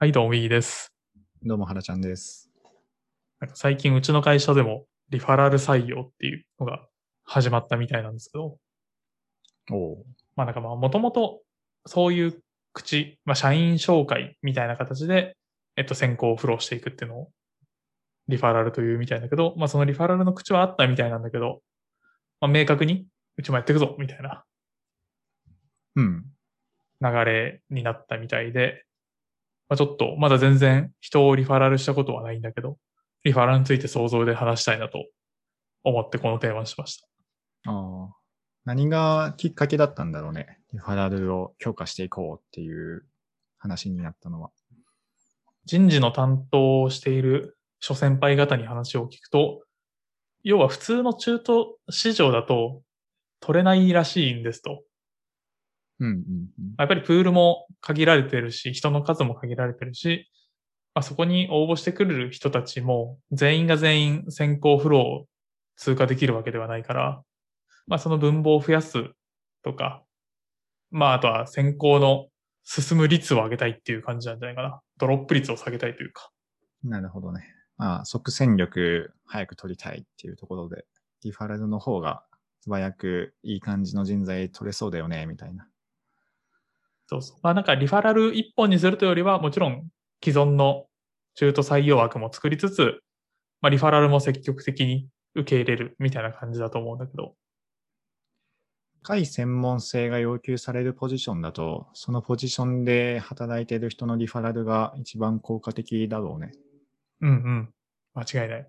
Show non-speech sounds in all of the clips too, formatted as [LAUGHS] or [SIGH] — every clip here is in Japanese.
はい、どうも、いいです。どうも、はらちゃんです。なんか最近、うちの会社でも、リファラル採用っていうのが始まったみたいなんですけど、おお。まあなんかまあ、もともと、そういう口、まあ、社員紹介みたいな形で、えっと、選考をフローしていくっていうのを、リファラルというみたいだけど、まあ、そのリファラルの口はあったみたいなんだけど、まあ、明確に、うちもやっていくぞ、みたいなうん。流れになったみたいで、まあ、ちょっと、まだ全然人をリファラルしたことはないんだけど、リファラルについて想像で話したいなと思ってこのテーマにしました。ああ。何がきっかけだったんだろうね。リファラルを強化していこうっていう話になったのは。人事の担当をしている諸先輩方に話を聞くと、要は普通の中途市場だと取れないらしいんですと。うんうんうん。やっぱりプールも限られてるし、人の数も限られてるし、まあ、そこに応募してくる人たちも全員が全員先行フローを通過できるわけではないから、まあその分母を増やすとか、まああとは先行の進む率を上げたいっていう感じなんじゃないかな。ドロップ率を下げたいというか。なるほどね。まあ、即戦力早く取りたいっていうところで、リファラルの方が素早くいい感じの人材取れそうだよね、みたいな。そうそう。まあなんかリファラル一本にするというよりは、もちろん既存の中途採用枠も作りつつ、まあリファラルも積極的に受け入れるみたいな感じだと思うんだけど。高い専門性が要求されるポジションだと、そのポジションで働いてる人のリファラルが一番効果的だろうね。うんうん。間違いない。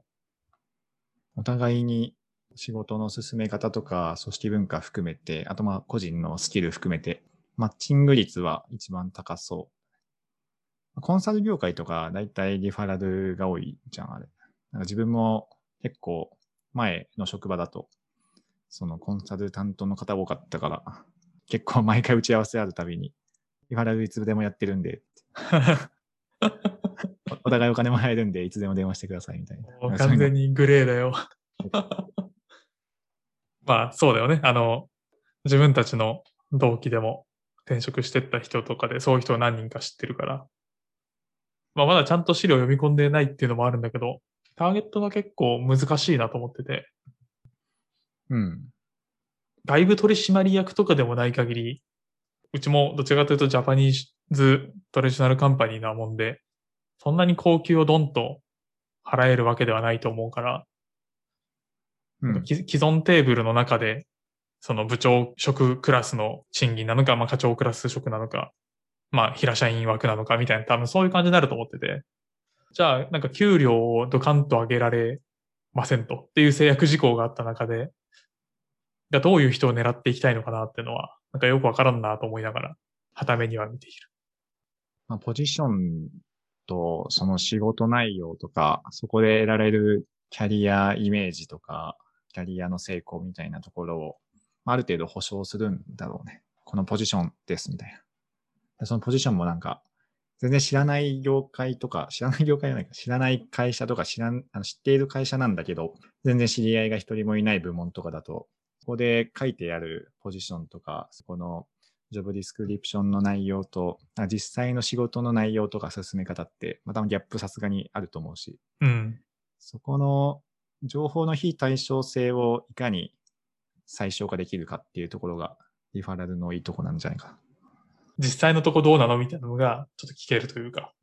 お互いに仕事の進め方とか組織文化含めて、あとまあ個人のスキル含めて、マッチング率は一番高そう。コンサル業界とかだいたいリファラルが多いじゃん、あれ。なんか自分も結構前の職場だと、そのコンサル担当の方多かったから、結構毎回打ち合わせあるたびに、リファラルいつでもやってるんで、お [LAUGHS] お互いお金もらえるんで、いつでも電話してくださいみたいな。[LAUGHS] 完全にグレーだよ。[LAUGHS] まあそうだよね。あの、自分たちの同期でも転職してった人とかでそういう人を何人か知ってるから。まあまだちゃんと資料読み込んでないっていうのもあるんだけど、ターゲットが結構難しいなと思ってて、うん。外部取締役とかでもない限り、うちもどちらかというとジャパニーズトレジショナルカンパニーなもんで、そんなに高級をドンと払えるわけではないと思うから、うん、き既存テーブルの中で、その部長職クラスの賃金なのか、まあ課長クラス職なのか、まあ平社員枠なのかみたいな多分そういう感じになると思ってて、じゃあなんか給料をドカンと上げられませんとっていう制約事項があった中で、じゃあどういう人を狙っていきたいのかなっていうのは、なんかよくわからんなと思いながら、は目には見ている。まあ、ポジションとその仕事内容とか、そこで得られるキャリアイメージとか、キャリアの成功みたいなところを、ある程度保証するんだろうね。このポジションですみたいな。でそのポジションもなんか、全然知らない業界とか、知らない業界じゃないか、知らない会社とか知らん、あの知っている会社なんだけど、全然知り合いが一人もいない部門とかだと、ここで書いてあるポジションとか、そこのジョブディスクリプションの内容と、実際の仕事の内容とか進め方って、またギャップさすがにあると思うし、うん。そこの情報の非対称性をいかに最小化できるかっていうところが、リファラルのいいとこなんじゃないかな。実際のとこどうなのみたいなのがちょっと聞けるというか。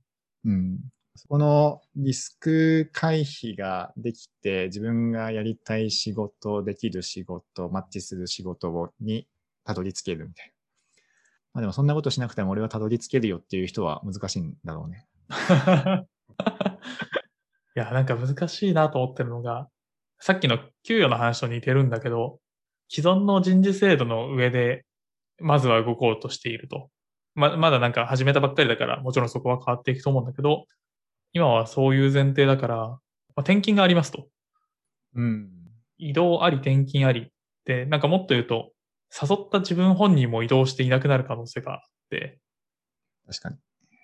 うん。そこのリスク回避ができて、自分がやりたい仕事、できる仕事、マッチする仕事をにたどり着けるみたいな。まあでもそんなことしなくても俺はたどり着けるよっていう人は難しいんだろうね。[LAUGHS] いや、なんか難しいなと思ってるのが、さっきの給与の話と似てるんだけど、既存の人事制度の上で、まずは動こうとしていると。ま、まだなんか始めたばっかりだから、もちろんそこは変わっていくと思うんだけど、今はそういう前提だから、まあ、転勤がありますと。うん。移動あり転勤あり。で、なんかもっと言うと、誘った自分本人も移動していなくなる可能性があって、確かに。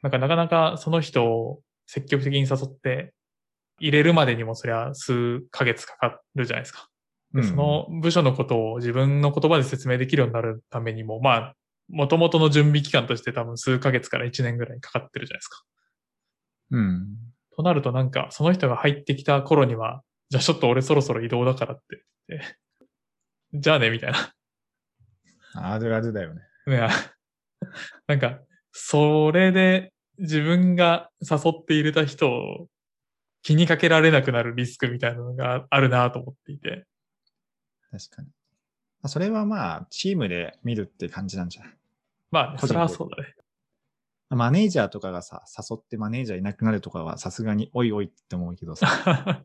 なんかなかなかその人を積極的に誘って、入れるまでにもそりゃ数ヶ月かかるじゃないですか。でその部署のことを自分の言葉で説明できるようになるためにも、まあ、元々の準備期間として多分数ヶ月から1年ぐらいかかってるじゃないですか。うん。となるとなんか、その人が入ってきた頃には、じゃあちょっと俺そろそろ移動だからって言って、[LAUGHS] じゃあね、みたいな。あるあるだよね。いや、なんか、それで自分が誘って入れた人を気にかけられなくなるリスクみたいなのがあるなと思っていて。確かに。まあそれはまあ、チームで見るって感じなんじゃない？まあ、それはそうだね。マネージャーとかがさ、誘ってマネージャーいなくなるとかはさすがにおいおいって思うけどさ、[LAUGHS]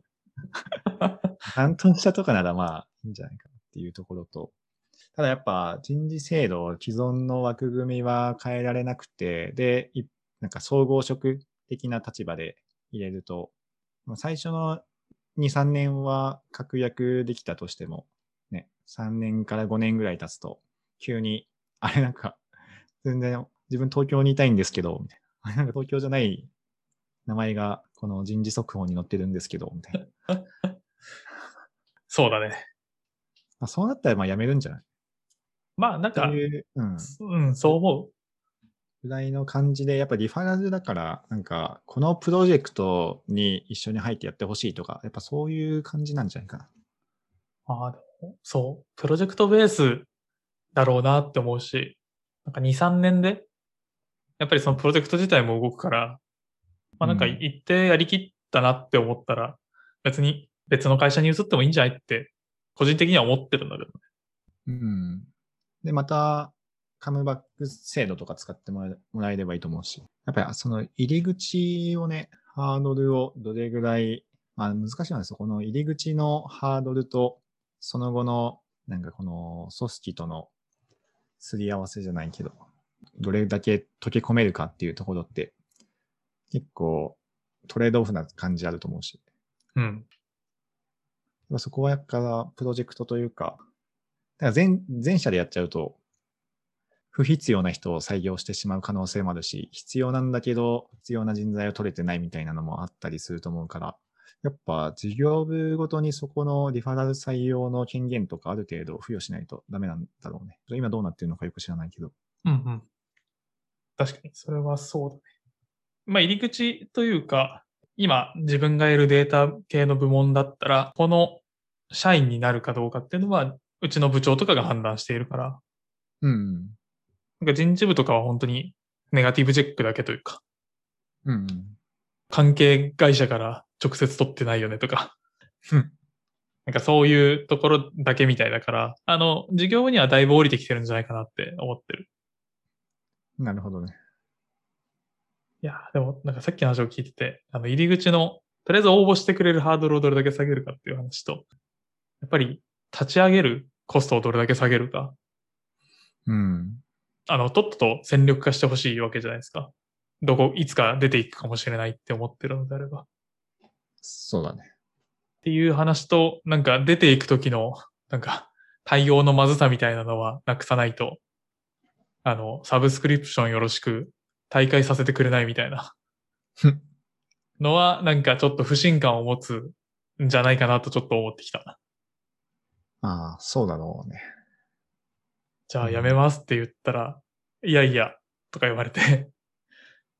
担当者とかならまあいいんじゃないかなっていうところと、ただやっぱ人事制度、既存の枠組みは変えられなくて、で、いなんか総合職的な立場で入れると、まあ最初の2、3年は確約できたとしても、ね、3年から5年ぐらい経つと、急に、[LAUGHS] あれなんか、全然自分東京にいたいんですけど、みたいな。あ [LAUGHS] れなんか東京じゃない名前がこの人事速報に載ってるんですけど、みたいな。[LAUGHS] そうだね。まあ、そうなったらまあ辞めるんじゃない？まあ、なんかう、うん。うん、そう思う。ぐらいの感じで、やっぱリファラルだから、なんか、このプロジェクトに一緒に入ってやってほしいとか、やっぱそういう感じなんじゃないかな。ああ、そう、プロジェクトベースだろうなって思うし、なんか2、3年で、やっぱりそのプロジェクト自体も動くから、まあなんかうん一定やりきったなって思ったら、別に別の会社に移ってもいいんじゃないって、個人的には思ってるんだけどね。うん。で、また、カムバック制度とか使ってもらえもらえればいいと思うし、やっぱりその入り口をね、ハードルをどれぐらい、まあ難しいのはそこの入り口のハードルと、その後の、なんかこの組織とのすり合わせじゃないけど、どれだけ溶け込めるかっていうところって、結構トレードオフな感じあると思うし。うん。まあそこはやっぱプロジェクトというか、だから全、全社でやっちゃうと、不必要な人を採用してしまう可能性もあるし、必要なんだけど、必要な人材を取れてないみたいなのもあったりすると思うから、やっぱ事業部ごとにそこのリファラル採用の権限とかある程度付与しないとダメなんだろうね。今どうなってるのかよく知らないけど。うんうん。確かに、それはそうだね。まあ入り口というか、今自分がいるデータ系の部門だったら、この社員になるかどうかっていうのは、うちの部長とかが判断しているから、うん。なんか人事部とかは本当にネガティブチェックだけというか、うん。関係会社から直接取ってないよねとかうん、なんかそういうところだけみたいだから、あの、事業部にはだいぶ降りてきてるんじゃないかなって思ってる。なるほどね。いや、でもなんかさっきの話を聞いてて、あの入り口の、とりあえず応募してくれるハードルをどれだけ下げるかっていう話と、やっぱり立ち上げるコストをどれだけ下げるか、うん。あの、とっとと戦力化してほしいわけじゃないですか。どこ、いつか出ていくかもしれないって思ってるのであれば。そうだね。っていう話と、なんか出ていく時の、なんか対応のまずさみたいなのはなくさないと、あの、サブスクリプションよろしく大会させてくれないみたいなのは、なんかちょっと不信感を持つんじゃないかなとちょっと思ってきた。ああ、そうだろうね。じゃあうん辞めますって言ったら、いやいや、とか言われて、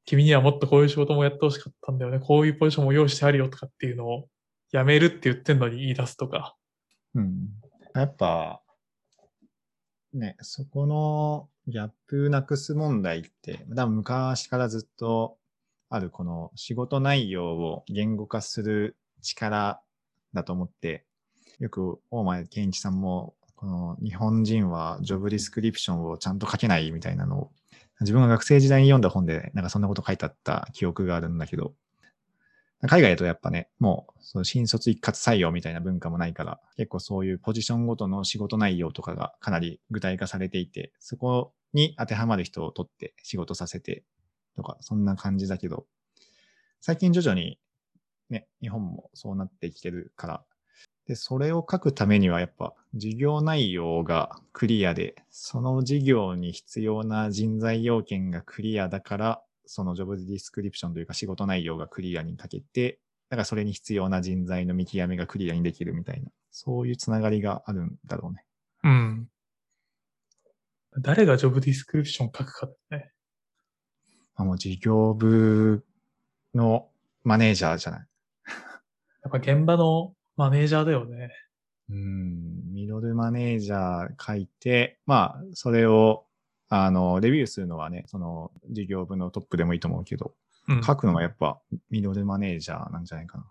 君にはもっとこういう仕事もやってほしかったんだよね。こういうポジションも用意してあるよとかっていうのを、辞めるって言ってんのに言い出すとか。うん。やっぱ、ね、そこのギャップなくす問題って、多分昔からずっとあるこの仕事内容を言語化する力だと思って、よく大前健一さんも、この日本人はジョブディスクリプションをちゃんと書けないみたいなのを、自分が学生時代に読んだ本で、なんかそんなこと書いてあった記憶があるんだけど、海外だとやっぱね、もう、その新卒一括採用みたいな文化もないから、結構そういうポジションごとの仕事内容とかがかなり具体化されていて、そこに当てはまる人を取って仕事させてとか、そんな感じだけど、最近徐々にね、日本もそうなってきてるから、で、それを書くためにはやっぱ事業内容がクリアで、その事業に必要な人材要件がクリアだから、その job description というか仕事内容がクリアに書けて、だからそれに必要な人材の見極めがクリアにできるみたいな、そういうつながりがあるんだろうね。うん。誰が job description 書くかだよね。まあ、もう事業部のマネージャーじゃない。やっぱ現場のマネージャーだよね。うん、ミドルマネージャー書いて、まあ、それを、あの、レビューするのはね、その、事業部のトップでもいいと思うけど、うん。書くのはやっぱ、ミドルマネージャーなんじゃないかな。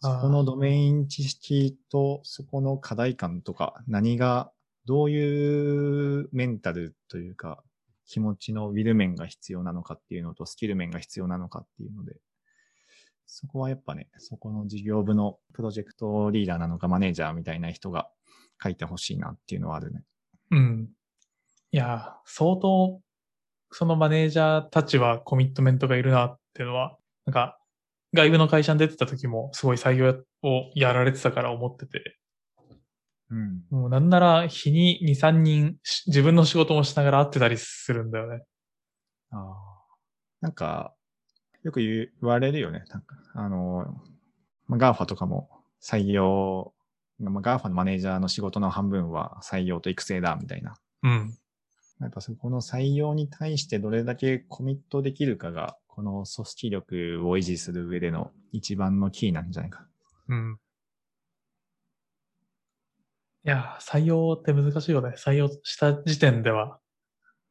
そこのドメイン知識と、そこの課題感とか、何が、どういうメンタルというか、気持ちのウィル面が必要なのかっていうのと、スキル面が必要なのかっていうので、そこはやっぱね、そこの事業部のプロジェクトリーダーなのかマネージャーみたいな人が書いてほしいなっていうのはあるね。うん。いや、相当、そのマネージャーたちはコミットメントがいるなっていうのは、なんか、外部の会社に出てた時もすごい採用をやられてたから思ってて、うん。もうなんなら日に2、3人し自分の仕事もしながら会ってたりするんだよね。ああ。なんか、よく言われるよね。なんか、あの、まあ、GAFA とかも採用、まあ、GAFA のマネージャーの仕事の半分は採用と育成だみたいな。うん。やっぱそこの採用に対してどれだけコミットできるかが、この組織力を維持する上での一番のキーなんじゃないか。うん。いや、採用って難しいよね。採用した時点では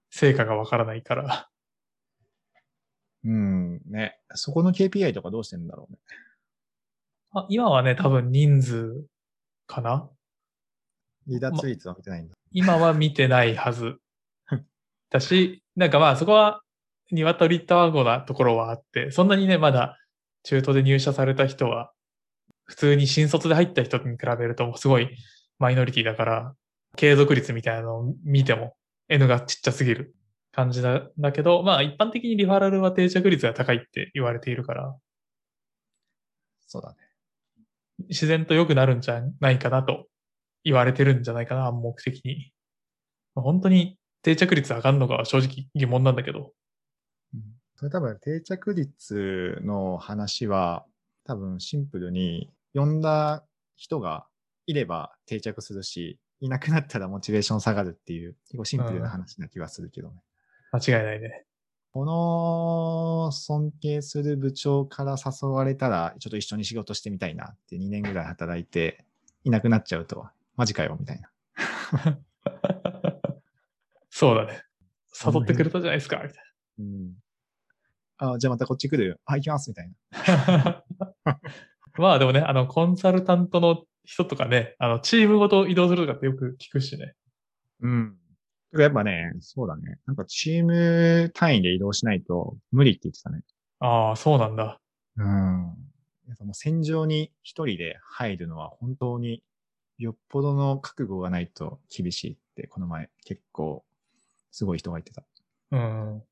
成果がわからないから。うん、ね。そこの KPI とかどうしてんだろうね。あ今はね、多分人数かな離脱率は見てないんだ。今は見てないはず。[LAUGHS] だし、なんかまあそこは鶏卵なところはあって、そんなにね、まだ中途で入社された人は、普通に新卒で入った人に比べるとすごいマイノリティだから、継続率みたいなのを見ても N がちっちゃすぎる感じだだけど、まあ一般的にリファラルは定着率が高いって言われているから、そうだね。自然と良くなるんじゃないかなと言われてるんじゃないかな、暗黙的に。まあ本当に定着率上がるのかは正直疑問なんだけど。それ多分定着率の話は多分シンプルに呼んだ人がいれば定着するし、いなくなったらモチベーション下がるっていう結構シンプルな話な気がするけどね。間違いないね。この尊敬する部長から誘われたらちょっと一緒に仕事してみたいなって2年ぐらい働いていなくなっちゃうとマジかよみたいな。[LAUGHS] そうだね。誘ってくれたじゃないですか、みたいうん。あ、じゃあまたこっち来る？あ、行きますみたいな。な。[LAUGHS] まあでもね、あの、コンサルタントの人とかね、あの、チームごと移動するとかってよく聞くしね。うん。やっぱね、そうだね。なんかチーム単位で移動しないと無理って言ってたね。ああ、そうなんだ。うん。やっぱもう戦場に一人で入るのは本当によっぽどの覚悟がないと厳しいって、この前結構すごい人が言ってた。うん。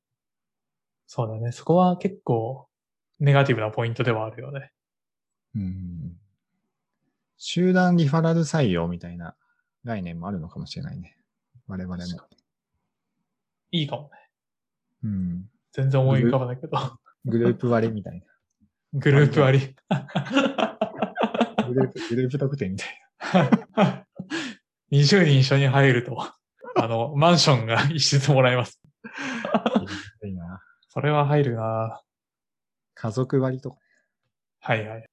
そうだね。そこは結構、ネガティブなポイントではあるよね。うん。集団リファラル採用みたいな概念もあるのかもしれないね。我々も。いいかもね。うん。全然思い浮かばないけど。グループ割りみたい [LAUGHS] グループ割り。な。[LAUGHS] グループ、グループ特典みたい20 [LAUGHS] 人一緒に入ると、あの、マンションが一室もらえます。な。いいな。それは入るな家族割とか。はいはい。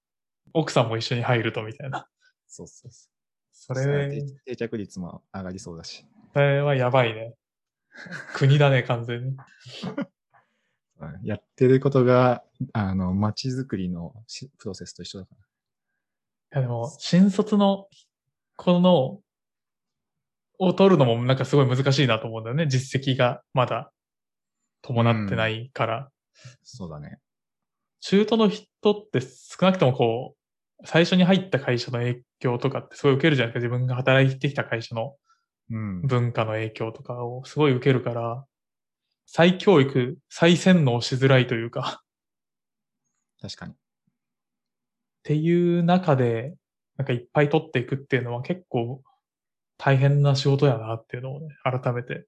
奥さんも一緒に入るとみたいな。そうそうそう。そそれ定着率も上がりそうだし。それはやばいね。国だね、[LAUGHS] 完全に。やってることが、あの、街づくりのしプロセスと一緒だかいやでも、新卒のこの、を取るのもなんかすごい難しいなと思うんだよね。実績がまだ伴ってないから。ら。そうだね。中途の人って少なくともこう、最初に入った会社の影響とかってすごい受けるじゃないですか。自分が働いてきた会社のうん。文化の影響とかをすごい受けるから、再教育、再洗脳しづらいというか、確かに。っていう中で、なんかいっぱい取っていくっていうのは結構大変な仕事やなっていうのをね、改めて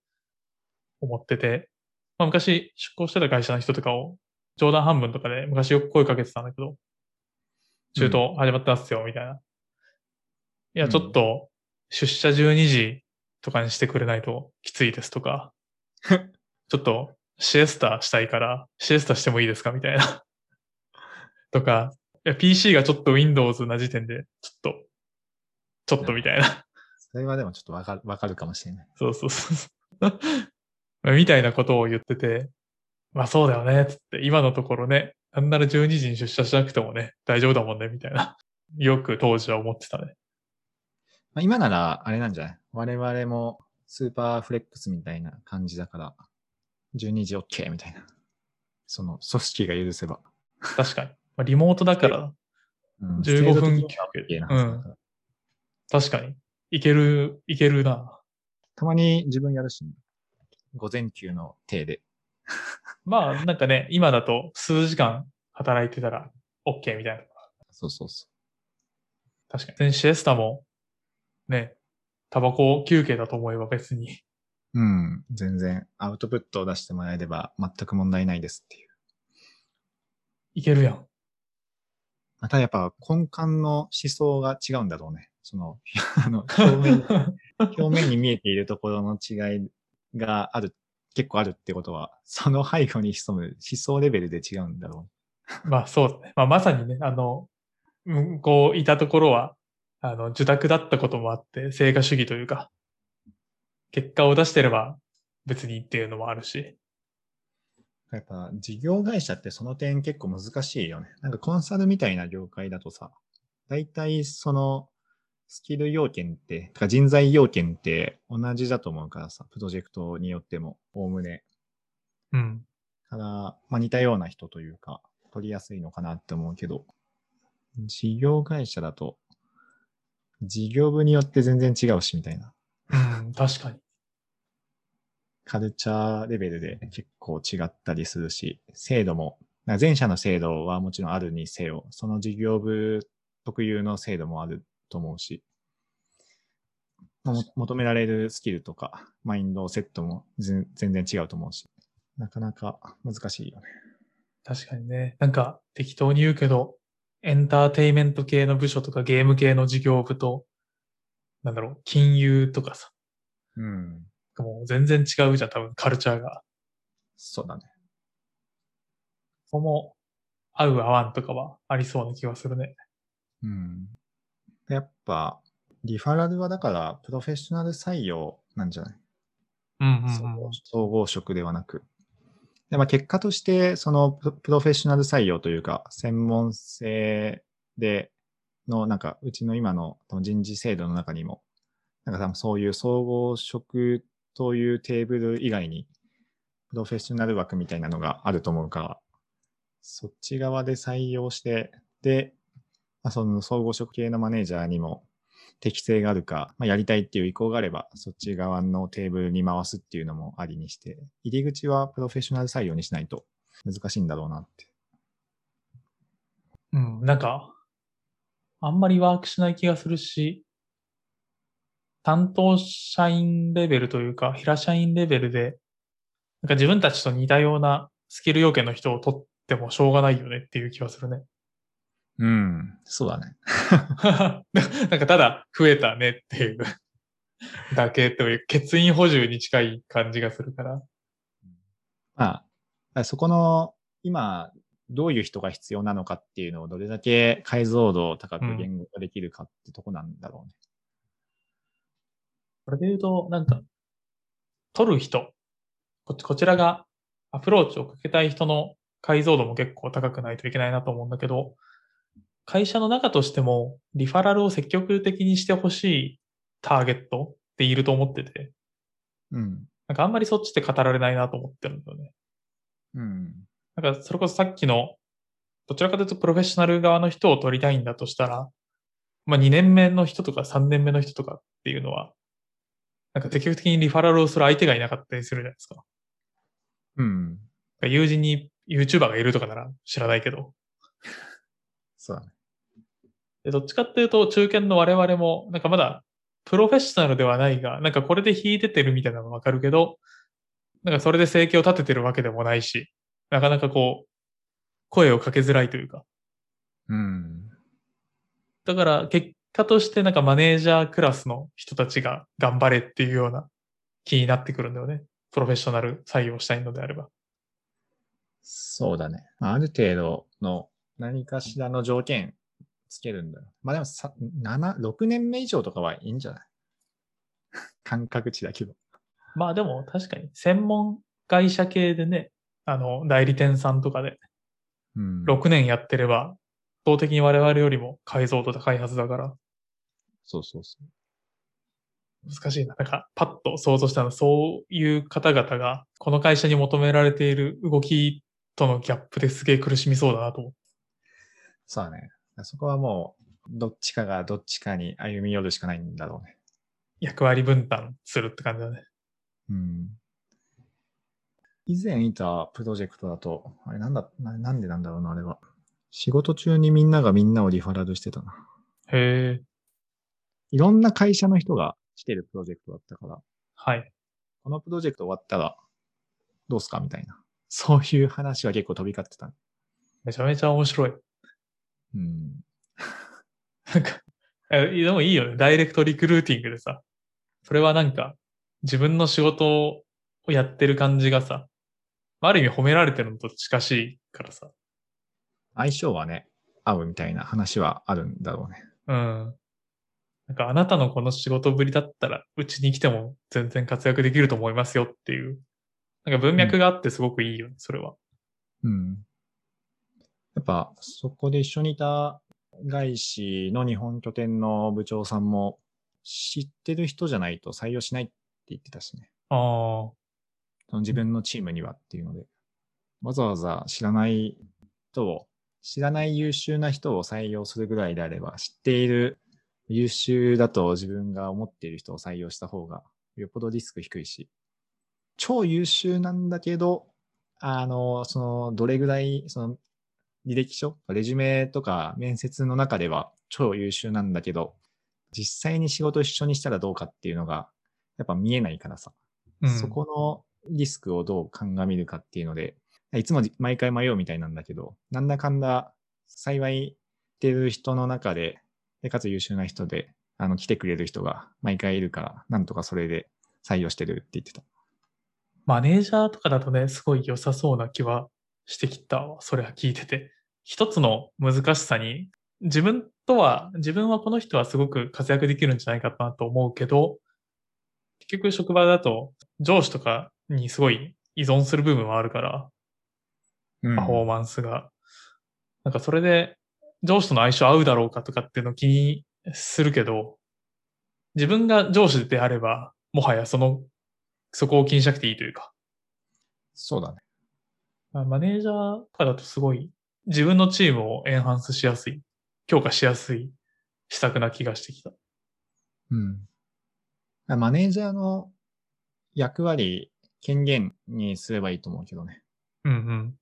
思ってて、まあ昔出向してた会社の人とかを冗談半分とかで昔よく声かけてたんだけど、中東始まってますよ、みたいな。いや、うん。ちょっと出社12時とかにしてくれないときついですとか、[LAUGHS] ちょっとシエスタしたいから、シエスタしてもいいですかみたいな。[LAUGHS] とか、いや PC がちょっと Windows な時点で、ちょっと、ちょっとみたいな。それはでもちょっとわかる、わかるかもしれない。そうそうそうそう。[LAUGHS] みたいなことを言ってて、まあそうだよね、つって、今のところね、なんなら12時に出社しなくてもね、大丈夫だもんね、みたいな。よく当時は思ってたね。まあ、今なら、あれなんじゃない？我々もスーパーフレックスみたいな感じだから、12時 OK みたいな。その組織が許せば。確かに。まあ、リモートだから、うん15分制度的には OK なはずだから確かに。いける、いけるな。たまに自分やるし、ね、午前休の手で。[LAUGHS] まあ、なんかね、今だと数時間働いてたら OK みたいな。そうそうそ確かに。シエスタも、ね、タバコ休憩だと思えば別に。う。うん。全然アウトプットを出してもらえれば全く問題ないですっていう。いけるやん。またやっぱ根幹の思想が違うんだろうね。その、[LAUGHS] あの、表面、[LAUGHS] 表面に見えているところの違いがある、結構あるってことは、その背後に潜む思想レベルで違うんだろまあそうだね。まあまさにね、あの、向こういたところは、あの、受託だったこともあって、成果主義というか、結果を出してれば別にっていうのもあるし。う。やっぱ事業会社ってその点結構難しいよね。なんかコンサルみたいな業界だとさ、大体そのスキル要件って、とか人材要件って同じだと思うからさ、プロジェクトによっても、おおむね。うん。から、まあ、似たような人というか、取りやすいのかなって思うけど、事業会社だと、事業部によって全然違うし、みたいな。うん、確かに。カルチャーレベルで結構違ったりするし、制度も、なんか前者の制度はもちろんあるにせよ、その事業部特有の制度もあると思うし、求められるスキルとか、マインドセットも全全然違うと思うし、なかなか難しいよね。確かにね。なんか適当に言うけど、エンターテイメント系の部署とかゲーム系の事業部と、なんだろう、金融とかさ、うん。もう全然違うじゃん、多分カルチャーが。そうだね。そこも合う合わんとかはありそうな気がするね。うん。やっぱ、リファラルはだから、プロフェッショナル採用なんじゃない、うんうん総合総合職ではなく。で、まあ、結果として、そのプロフェッショナル採用というか、専門性での、なんか、うちの今の人事制度の中にも、なんか多分そういう総合職というテーブル以外に、プロフェッショナル枠みたいなのがあると思うから、そっち側で採用して、で、まあ、その総合職系のマネージャーにも適性があるか、まあ、やりたいっていう意向があれば、そっち側のテーブルに回すっていうのもありにして、入り口はプロフェッショナル採用にしないと難しいんだろうなって。うん。なんか、あんまりワークしない気がするし、担当社員レベルというか、平社員レベルで、なんか自分たちと似たようなスキル要件の人を取ってもしょうがないよねっていう気がするね。うん、そうだね。[LAUGHS] なんかただ増えたねっていうだけという欠員補充に近い感じがするから。まあ、そこの、今、どういう人が必要なのかっていうのをどれだけ解像度を高く言語化できるかってとこなんだろうね。これで言うと、なんか、取る人、ここちらがアプローチをかけたい人の解像度も結構高くないといけないなと思うんだけど、会社の中としてもリファラルを積極的にしてほしいターゲットっていると思ってて、うん。なんかあんまりそっちって語られないなと思ってるんだよね。うん。なんかそれこそさっきの、どちらかというとプロフェッショナル側の人を取りたいんだとしたら、まあ2年目の人とか3年目の人とかっていうのは、なんか積極的にリファラルをする相手がいなかったりするじゃないですか。うん。友人に YouTuber がいるとかなら知らないけど。[LAUGHS] そうだね。でどっちかっていうと、中堅の我々も、なんかまだ、プロフェッショナルではないが、なんかこれで引いててるみたいなのわかるけど、なんかそれで生計を立ててるわけでもないし、なかなかこう、声をかけづらいというか。うん。だから結果としてなんかマネージャークラスの人たちが頑張れっていうような気になってくるんだよね。プロフェッショナル採用したいのであれば。そうだね。まあある程度の何かしらの条件つけるんだよ。まあでもさ、7、6年目以上とかはいいんじゃない？[LAUGHS] 感覚値だけど。まあでも確かに専門会社系でね、あの、代理店さんとかでうん。6年やってれば、圧倒的に我々よりも解像度高いはずだから、そうそうそう。難しいな。なんか、パッと想像したのは、そういう方々が、この会社に求められている動きとのギャップですげえ苦しみそうだなと思って。そうだね。そこはもう、どっちかがどっちかに歩み寄るしかないんだろうね。役割分担するって感じだね。うん。以前いたプロジェクトだと、あれなんだ、ななんでなんだろうな、あれは。仕事中にみんながみんなをリファラルしてたな。へえ。いろんな会社の人が来てるプロジェクトだったから、はい。このプロジェクト終わったらどうすかみたいな。そういう話は結構飛び交ってた。めちゃめちゃ面白い。うん。なんか、えでもいいよね。ダイレクトリクルーティングでさ。それはなんか、自分の仕事をやってる感じがさ、ある意味褒められてるのと近しいからさ。相性はね、合うみたいな話はあるんだろうね。うん。なんかあなたのこの仕事ぶりだったら、うちに来ても全然活躍できると思いますよっていう。なんか文脈があってすごくいいよね、それは。うん。やっぱ、そこで一緒にいた外資の日本拠点の部長さんも、知ってる人じゃないと採用しないって言ってたしね。ああ。その自分のチームにはっていうので。わざわざ知らない人を、知らない優秀な人を採用するぐらいであれば、知っている優秀だと自分が思っている人を採用した方が、よっぽどリスク低いし、超優秀なんだけど、あの、その、どれぐらい、その、履歴書、レジュメとか面接の中では超優秀なんだけど、実際に仕事一緒にしたらどうかっていうのが、やっぱ見えないからさ。うん、そこのリスクをどう鑑みるかっていうので、いつも毎回迷うみたいなんだけど、なんだかんだ幸いってる人の中で、でかつ優秀な人で、あの、来てくれる人が毎回いるから、なんとかそれで採用してるって言ってた。マネージャーとかだとね、すごい良さそうな気はしてきたわ。それは聞いてて。一つの難しさに、自分とは、自分はこの人はすごく活躍できるんじゃないかなと思うけど、結局職場だと上司とかにすごい依存する部分はあるから、うんパフォーマンスが。なんかそれで上司との相性合うだろうかとかっていうのを気にするけど、自分が上司であれば、もはやその、そこを気にしなくていいというか、そうだね。まあマネージャーとかだとすごい自分のチームをエンハンスしやすい、強化しやすい施策な気がしてきた。うん。マネージャーの役割、権限にすればいいと思うけどね。うん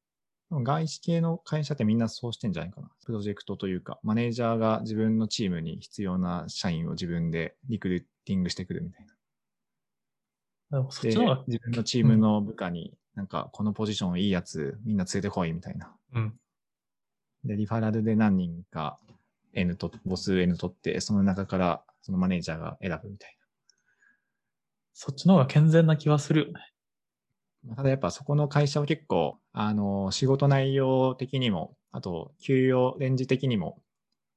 うん。外資系の会社ってみんなそうしてんじゃないかな。プロジェクトというか、マネージャーが自分のチームに必要な社員を自分でリクルーティングしてくるみたいな。そっでちの方が、自分のチームの部下に、なんか、このポジションいいやつ、みんな連れてこいみたいな。うん。で、リファラルで何人か N と、母数 N 取って、その中からそのマネージャーが選ぶみたいそっちの方が健全な気はするよね。な。ただやっぱそこの会社は結構、あの、仕事内容的にも、あと、給与レンジ的にも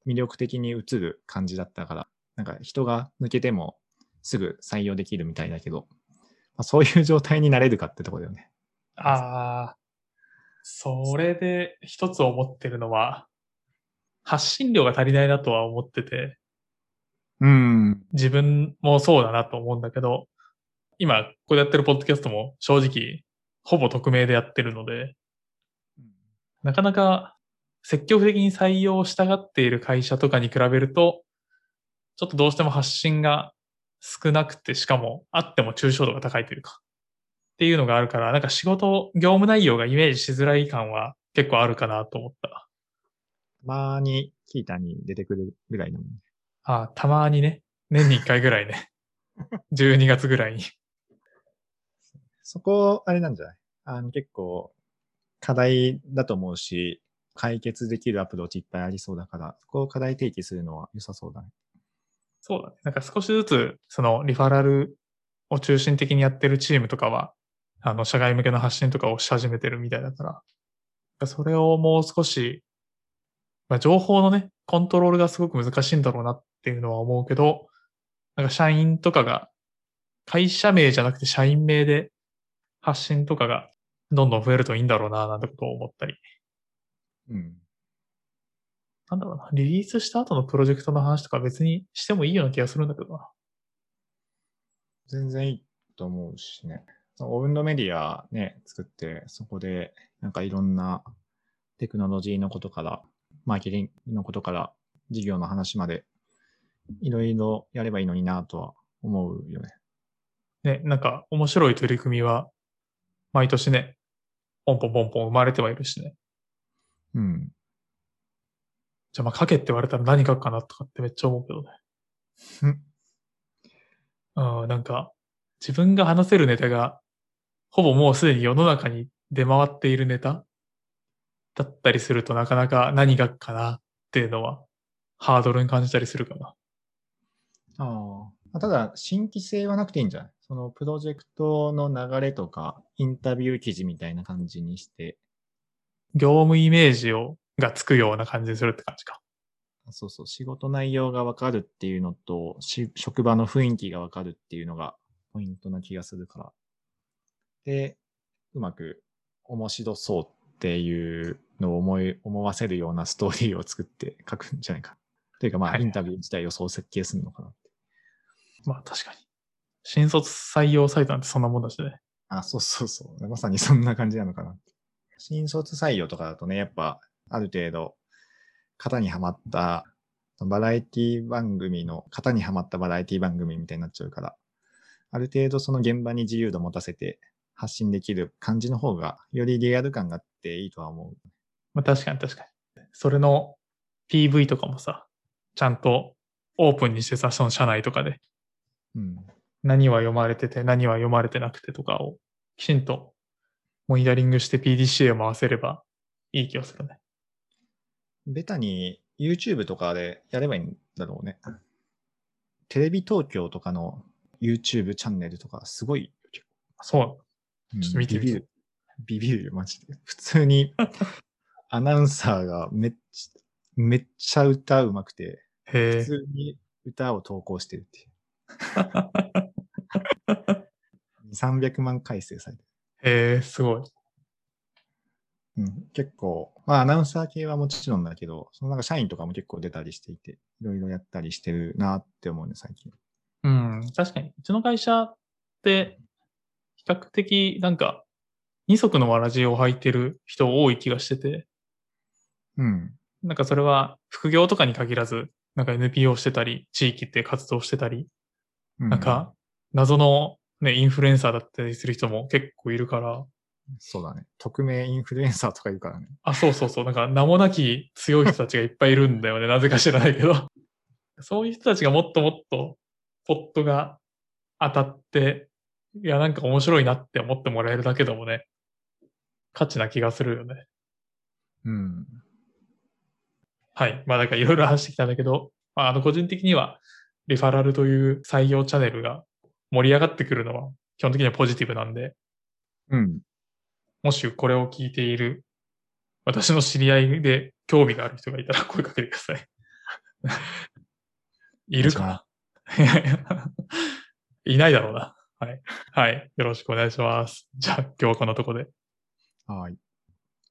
魅力的に映る感じだったから、なんか人が抜けてもすぐ採用できるみたいだけど、まあ、そういう状態になれるかってとこだよね。ああ、それで一つ思ってるのは、発信量が足りないなとは思ってて、うん。自分もそうだなと思うんだけど、今、ここでやってるポッドキャストも正直、ほぼ匿名でやってるので、なかなか積極的に採用したがっている会社とかに比べると、ちょっとどうしても発信が少なくて、しかもあっても抽象度が高いというか、っていうのがあるから、なんか仕事、業務内容がイメージしづらい感は結構あるかなと思った。たまにキータに出てくるぐらいのもんね。ああ、たまにね、年に1回ぐらいね、[LAUGHS] 12月ぐらいに。そこ、あれなんじゃない？あの結構課題だと思うし、解決できるアプローチいっぱいありそうだから、そこを課題提起するのは良さそうだね。そうだね。なんか少しずつ、そのリファラルを中心的にやってるチームとかは、あの、社外向けの発信とかをし始めてるみたいだから、それをもう少しまあ、情報のね、コントロールがすごく難しいんだろうなっていうのは思うけど、なんか社員とかが、会社名じゃなくて社員名で発信とかがどんどん増えるといいんだろうな、なんてことを思ったり。うん。なんだろうな、リリースした後のプロジェクトの話とか別にしてもいいような気がするんだけどな。全然いいと思うしね。オウンドメディアね、作って、そこで、なんかいろんなテクノロジーのことから、マーケティングのことから、事業の話まで、いろいろやればいいのになとは思うよね。ね、なんか面白い取り組みは、毎年ね、ポンポンポンポン生まれてはいるしね。うん。じゃあまあ書けって言われたら何書くかなとかってめっちゃ思うけどね。うん、なんか、自分が話せるネタが、ほぼもうすでに世の中に出回っているネタ？だったりするとなかなか何書くかなっていうのは、ハードルに感じたりするかな。ああ。ただ、新規性はなくていいんじゃない？そのプロジェクトの流れとか、インタビュー記事みたいな感じにして、業務イメージを、がつくような感じにするって感じか。そうそう、仕事内容がわかるっていうのと、し職場の雰囲気がわかるっていうのがポイントな気がするから。で、うまく面白そうっていうのを思い、思わせるようなストーリーを作って書くんじゃないか。というかまあ、はいインタビュー自体をそう設計するのかなって。まあ確かに。新卒採用サイトなんてそんなもんだしね。あ、そうそうそう。まさにそんな感じなのかな。新卒採用とかだとね、やっぱ、ある程度、型にはまった、バラエティ番組の、型にはまったバラエティ番組みたいになっちゃうから、ある程度その現場に自由度持たせて発信できる感じの方が、よりリアル感があっていいとは思う。まあ確かに確かに。それの PV とかもさ、ちゃんとオープンにしてさ、その社内とかでうん。何は読まれてて何は読まれてなくてとかをきちんとモニタリングして PDCA を回せればいい気がするね。ベタに YouTube とかでやればいいんだろうね。テレビ東京とかの YouTube チャンネルとかすごいよそう。ちょっと見てみてビビる。ビビるよ、マジで。普通に、[LAUGHS] アナウンサーがめっちゃ、めっちゃ歌うまくて、へ普通に歌を投稿してるっていう。[LAUGHS] 300万回生されてえ。へえ、すごい。る。うん、結構、まあアナウンサー系はもちろんだけど、そのなんか社員とかも結構出たりしていて、いろいろやったりしてるなって思うね、最近。うん、確かに。うちの会社って、比較的なんか、二足のわらじを履いてる人多い気がしてて、うん。なんかそれは副業とかに限らず、なんか NPO してたり、地域って活動してたり、うなん、か謎のね、インフルエンサーだったりする人も結構いるから、そうだね。匿名インフルエンサーとかいるからね。あ、そうそうそう、なんか名もなき強い人たちがいっぱいいるんだよね、[LAUGHS] なぜか知らないけど。そういう人たちがもっともっと、ポットが当たって、いや、なんか面白いなって思ってもらえるだけでもね、価値な気がするよね。うん。はい。まあ、だからいろいろ話してきたんだけど、まあ、あの、個人的には、リファラルという採用チャンネルが盛り上がってくるのは、基本的にはポジティブなんで、うん。もしこれを聞いている、私の知り合いで興味がある人がいたら声かけてください。[LAUGHS] いるかな？[LAUGHS] いないだろうな。はい。はい。よろしくお願いします。じゃあ今日はこんなとこで。はい。